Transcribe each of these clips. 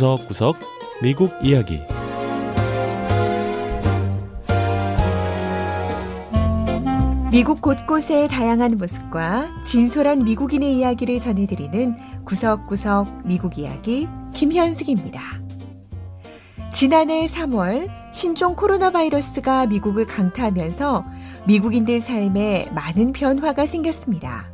구석구석 미국 이야기 미국 곳곳의 다양한 모습과 진솔한 미국인의 이야기를 전해드리는 구석구석 미국 이야기 김현숙입니다. 지난해 3월 신종 코로나 바이러스가 미국을 강타하면서 미국인들 삶에 많은 변화가 생겼습니다.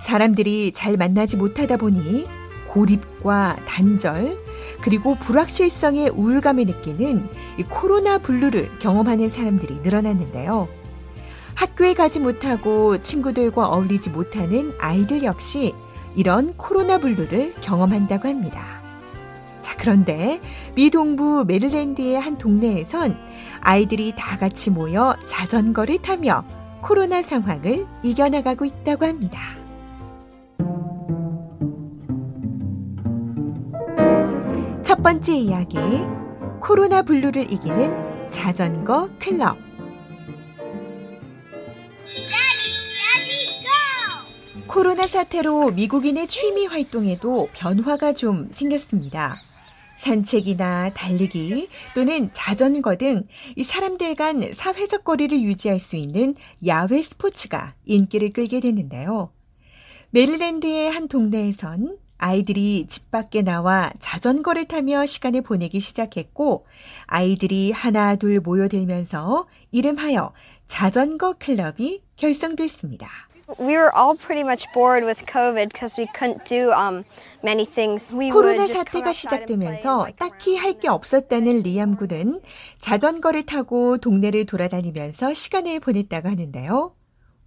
사람들이 잘 만나지 못하다 보니 고립과 단절, 그리고 불확실성의 우울감을 느끼는 코로나 블루를 경험하는 사람들이 늘어났는데요. 학교에 가지 못하고 친구들과 어울리지 못하는 아이들 역시 이런 코로나 블루를 경험한다고 합니다. 자, 그런데 미 동부 메릴랜드의 한 동네에선 아이들이 다 같이 모여 자전거를 타며 코로나 상황을 이겨나가고 있다고 합니다. 첫 번째 이야기. 코로나 블루를 이기는 자전거 클럽. 코로나 사태로 미국인의 취미 활동에도 변화가 좀 생겼습니다. 산책이나 달리기 또는 자전거 등이 사람들 간 사회적 거리를 유지할 수 있는 야외 스포츠가 인기를 끌게 됐는데요. 메릴랜드의 한 동네에선 아이들이 집 밖에 나와 자전거를 타며 시간을 보내기 시작했고 아이들이 하나 둘 모여들면서 이름하여 자전거 클럽이 결성됐습니다. We were all pretty much bored with COVID because we couldn't do um, many things. We 코로나 사태가 시작되면서 딱히 할 게 없었다는 리암 군은 자전거를 타고 동네를 돌아다니면서 시간을 보냈다고 하는데요.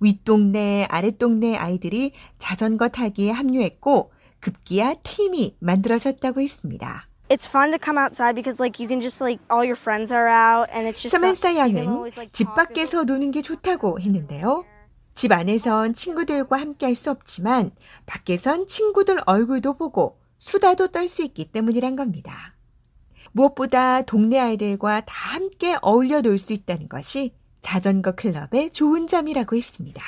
윗동네, 아랫동네 아이들이 자전거 타기에 합류했고 급기야 팀이 만들어졌다고 했습니다. It's fun to come outside because like you can just like all your friends are out and it's just can 양은 집 밖에서 노는 게 좋다고 했는데요. 집 안에선 친구들과 함께 할 수 없지만 밖에선 친구들 얼굴도 보고 수다도 떨 수 있기 때문이란 겁니다. 무엇보다 동네 아이들과 다 함께 어울려 놀 수 있다는 것이 자전거 클럽의 좋은 점이라고 했습니다.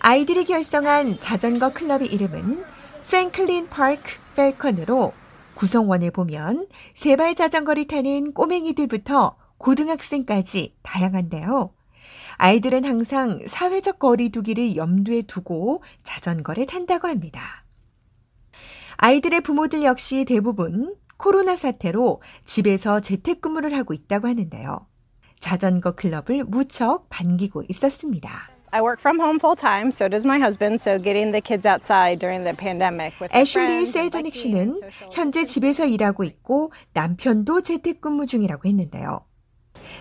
아이들이 결성한 자전거 클럽의 이름은 프랭클린 파크 펠컨으로 구성원을 보면 세발 자전거를 타는 꼬맹이들부터 고등학생까지 다양한데요. 아이들은 항상 사회적 거리 두기를 염두에 두고 자전거를 탄다고 합니다. 아이들의 부모들 역시 대부분 코로나 사태로 집에서 재택근무를 하고 있다고 하는데요. 자전거 클럽을 무척 반기고 있었습니다. I work from home full time, so does my husband. So getting the kids outside during the pandemic with their 애슐리 셀저닉 씨는 현재 집에서 일하고 있고 남편도 재택근무 중이라고 했는데요.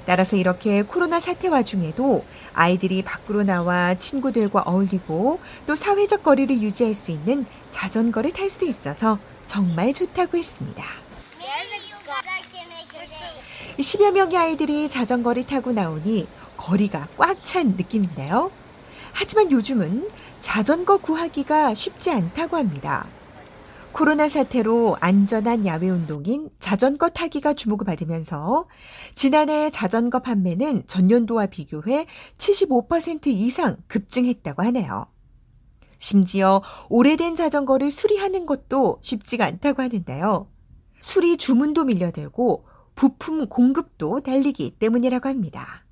따라서 이렇게 코로나 사태 와중에도 아이들이 밖으로 나와 친구들과 어울리고 또 사회적 거리를 유지할 수 있는 자전거를 탈 수 있어서 정말 좋다고 했습니다. 이 10여 명의 아이들이 자전거를 타고 나오니 거리가 꽉 찬 느낌인데요. 하지만 요즘은 자전거 구하기가 쉽지 않다고 합니다. 코로나 사태로 안전한 야외 운동인 자전거 타기가 주목을 받으면서 지난해 자전거 판매는 전년도와 비교해 75% 이상 급증했다고 하네요. 심지어 오래된 자전거를 수리하는 것도 쉽지가 않다고 하는데요. 수리 주문도 밀려들고 부품 공급도 달리기 때문이라고 합니다.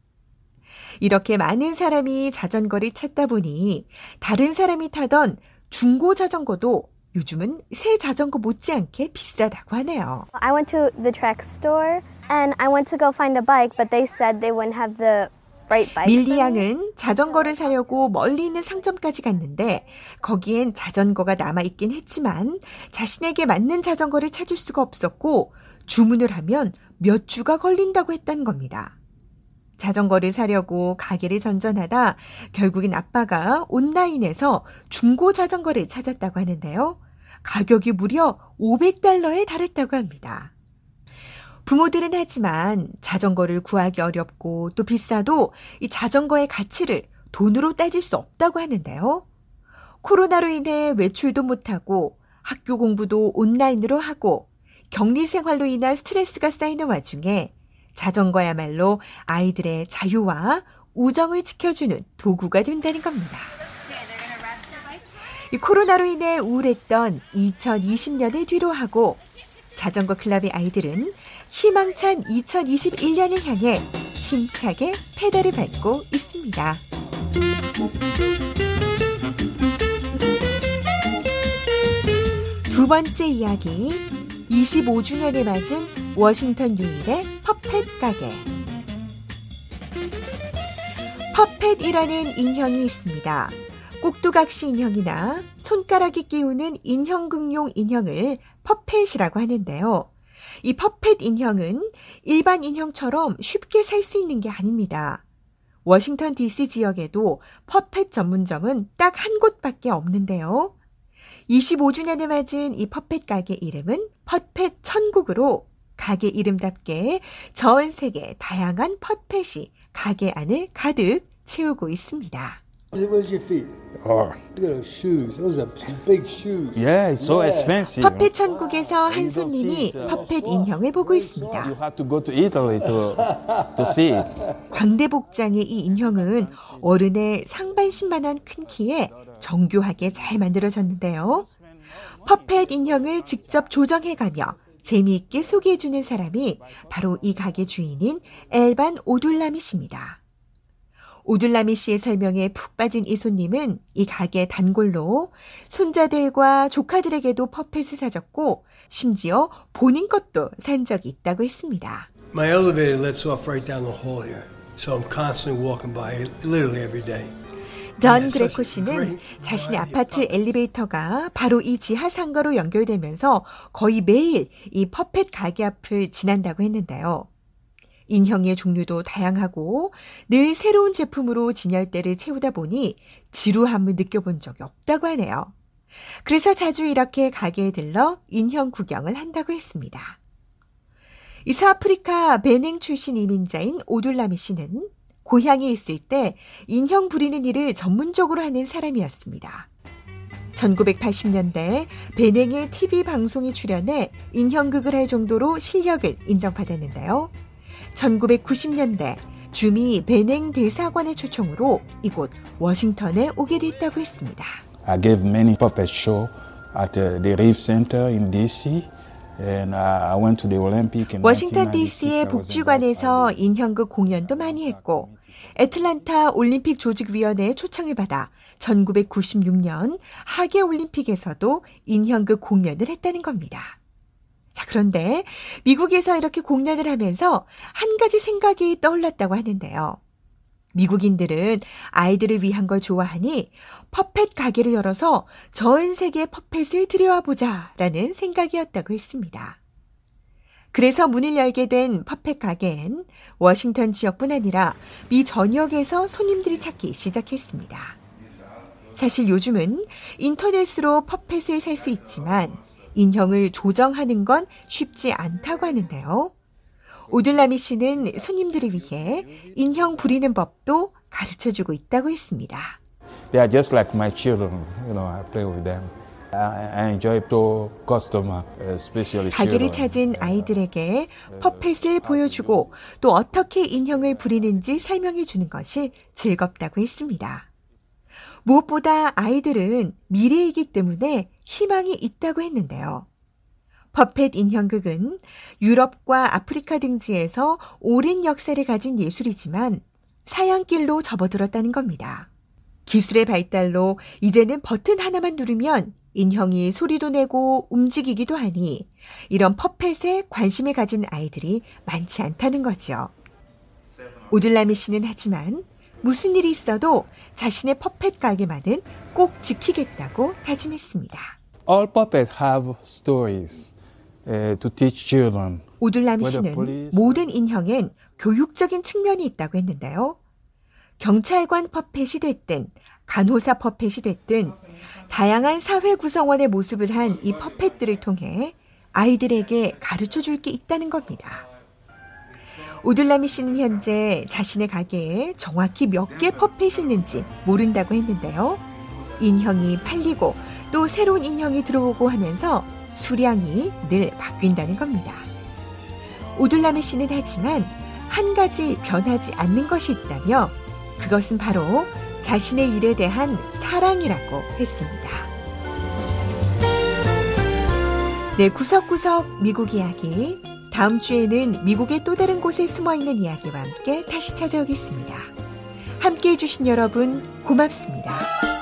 이렇게 많은 사람이 자전거를 찾다 보니 다른 사람이 타던 중고 자전거도 요즘은 새 자전거 못지않게 비싸다고 하네요. I went to the track store and I went to go find a bike, but they said they wouldn't have the right bike. 밀리. 양은 자전거를 사려고 멀리 있는 상점까지 갔는데 거기엔 자전거가 남아 있긴 했지만 자신에게 맞는 자전거를 찾을 수가 없었고 주문을 하면 몇 주가 걸린다고 했다는 겁니다. 자전거를 사려고 가게를 전전하다 결국엔 아빠가 온라인에서 중고 자전거를 찾았다고 하는데요. 가격이 무려 500달러에 달했다고 합니다. 부모들은 하지만 자전거를 구하기 어렵고 또 비싸도 이 자전거의 가치를 돈으로 따질 수 없다고 하는데요. 코로나로 인해 외출도 못하고 학교 공부도 온라인으로 하고 격리 생활로 인한 스트레스가 쌓이는 와중에 자전거야말로 아이들의 자유와 우정을 지켜주는 도구가 된다는 겁니다. 이 코로나로 인해 우울했던 2020년을 뒤로하고 자전거 클럽의 아이들은 희망찬 2021년을 향해 힘차게 페달을 밟고 있습니다. 두 번째 이야기 25주년을 맞은 워싱턴 유일의 퍼펫 가게 puppet이라는 인형이 있습니다. 꼭두각시 인형이나 손가락에 끼우는 인형극용 인형을 puppet이라고 하는데요. 이 puppet 인형은 일반 인형처럼 쉽게 살 수 있는 게 아닙니다. 워싱턴 DC 지역에도 puppet 전문점은 딱 한 곳밖에 없는데요. 25주년을 맞은 이 puppet 가게 이름은 puppet 천국으로 가게 이름답게 전 세계 다양한 퍼펫이 가게 안을 가득 채우고 있습니다. Where's your feet? Oh, Look at those shoes. Those are some big shoes. yeah, it's so Yeah. expensive. 퍼펫 천국에서 한 손님이 see it, uh, 퍼펫 인형을 보고 You 있습니다. have to go to Italy to to see it. 광대복장의 이 인형은 어른의 상반신만한 큰 키에 정교하게 잘 만들어졌는데요. 퍼펫 인형을 직접 조정해가며 재미있게 소개해주는 사람이 바로 이 가게 주인인 엘반 오둘라미 씨입니다. 오둘라미 씨의 설명에 푹 빠진 이 손님은 이 가게 단골로 손자들과 조카들에게도 퍼펫을 사줬고 심지어 본인 것도 산 적이 있다고 했습니다. My elevator lets off right down the hall here. So I'm constantly walking by it literally every day. 전 그레코 씨는 자신의 아파트 엘리베이터가 바로 이 지하 상가로 연결되면서 거의 매일 이 퍼펫 가게 앞을 지난다고 했는데요. 인형의 종류도 다양하고 늘 새로운 제품으로 진열대를 채우다 보니 지루함을 느껴본 적이 없다고 하네요. 그래서 자주 이렇게 가게에 들러 인형 구경을 한다고 했습니다. 이 서아프리카 베냉 출신 이민자인 오둘라미 씨는 고향에 있을 때 인형 부리는 일을 전문적으로 하는 사람이었습니다. 1980년대 베냉의 TV 방송에 출연해 인형극을 할 정도로 실력을 인정받았는데요. 1990년대 주미 베냉 대사관의 초청으로 이곳 워싱턴에 오게 됐다고 했습니다. I gave many puppet show at the, Reef Center in DC, and I went to the Olympic in 워싱턴 1996. DC의 복지관에서. 인형극 공연도 많이 했고 애틀란타 올림픽 조직위원회의 초청을 받아 1996년 하계 올림픽에서도 인형극 공연을 했다는 겁니다. 자, 그런데 미국에서 이렇게 공연을 하면서 한 가지 생각이 떠올랐다고 하는데요. 미국인들은 아이들을 위한 걸 좋아하니 퍼펫 가게를 열어서 전 세계 퍼펫을 들여와 보자 라는 생각이었다고 했습니다. 그래서 문을 열게 된 퍼펫 가게엔 워싱턴 지역뿐 아니라 미 전역에서 손님들이 찾기 시작했습니다. 사실 요즘은 인터넷으로 퍼펫을 살 수 있지만 인형을 조정하는 건 쉽지 않다고 하는데요. 오들라미 씨는 손님들을 위해 인형 부리는 법도 가르쳐 주고 있다고 했습니다. They are just like my children. You know, I play with them. I, I enjoy to customer, especially 가게를. 찾은 아이들에게 퍼펫을 보여주고 또 어떻게 인형을 부리는지 설명해 주는 것이 즐겁다고 했습니다. 무엇보다 아이들은 미래이기 때문에 희망이 있다고 했는데요. 퍼펫 인형극은 유럽과 아프리카 등지에서 오랜 역사를 가진 예술이지만 사양길로 접어들었다는 겁니다. 기술의 발달로 이제는 버튼 하나만 누르면 인형이 소리도 내고 움직이기도 하니 이런 퍼펫에 관심을 가진 아이들이 많지 않다는 거죠. 오들라미 씨는 하지만 무슨 일이 있어도 자신의 퍼펫 가게만은 꼭 지키겠다고 다짐했습니다. All puppets have stories uh, to teach children. 오둘라미 씨는 모든 인형엔 교육적인 측면이 있다고 했는데요. 경찰관 퍼펫이 됐든 간호사 퍼펫이 됐든 다양한 사회 구성원의 모습을 한 이 퍼펫들을 통해 아이들에게 가르쳐 줄 게 있다는 겁니다. 오둘라미 씨는 현재 자신의 가게에 정확히 몇 개 퍼펫이 있는지 모른다고 했는데요. 인형이 팔리고 또 새로운 인형이 들어오고 하면서 수량이 늘 바뀐다는 겁니다. 오둘라미 씨는 하지만 한 가지 변하지 않는 것이 있다며 그것은 바로 자신의 일에 대한 사랑이라고 했습니다. 네, 구석구석 미국 이야기. 다음 주에는 미국의 또 다른 곳에 숨어 있는 이야기와 함께 다시 찾아오겠습니다. 함께 해주신 여러분, 고맙습니다.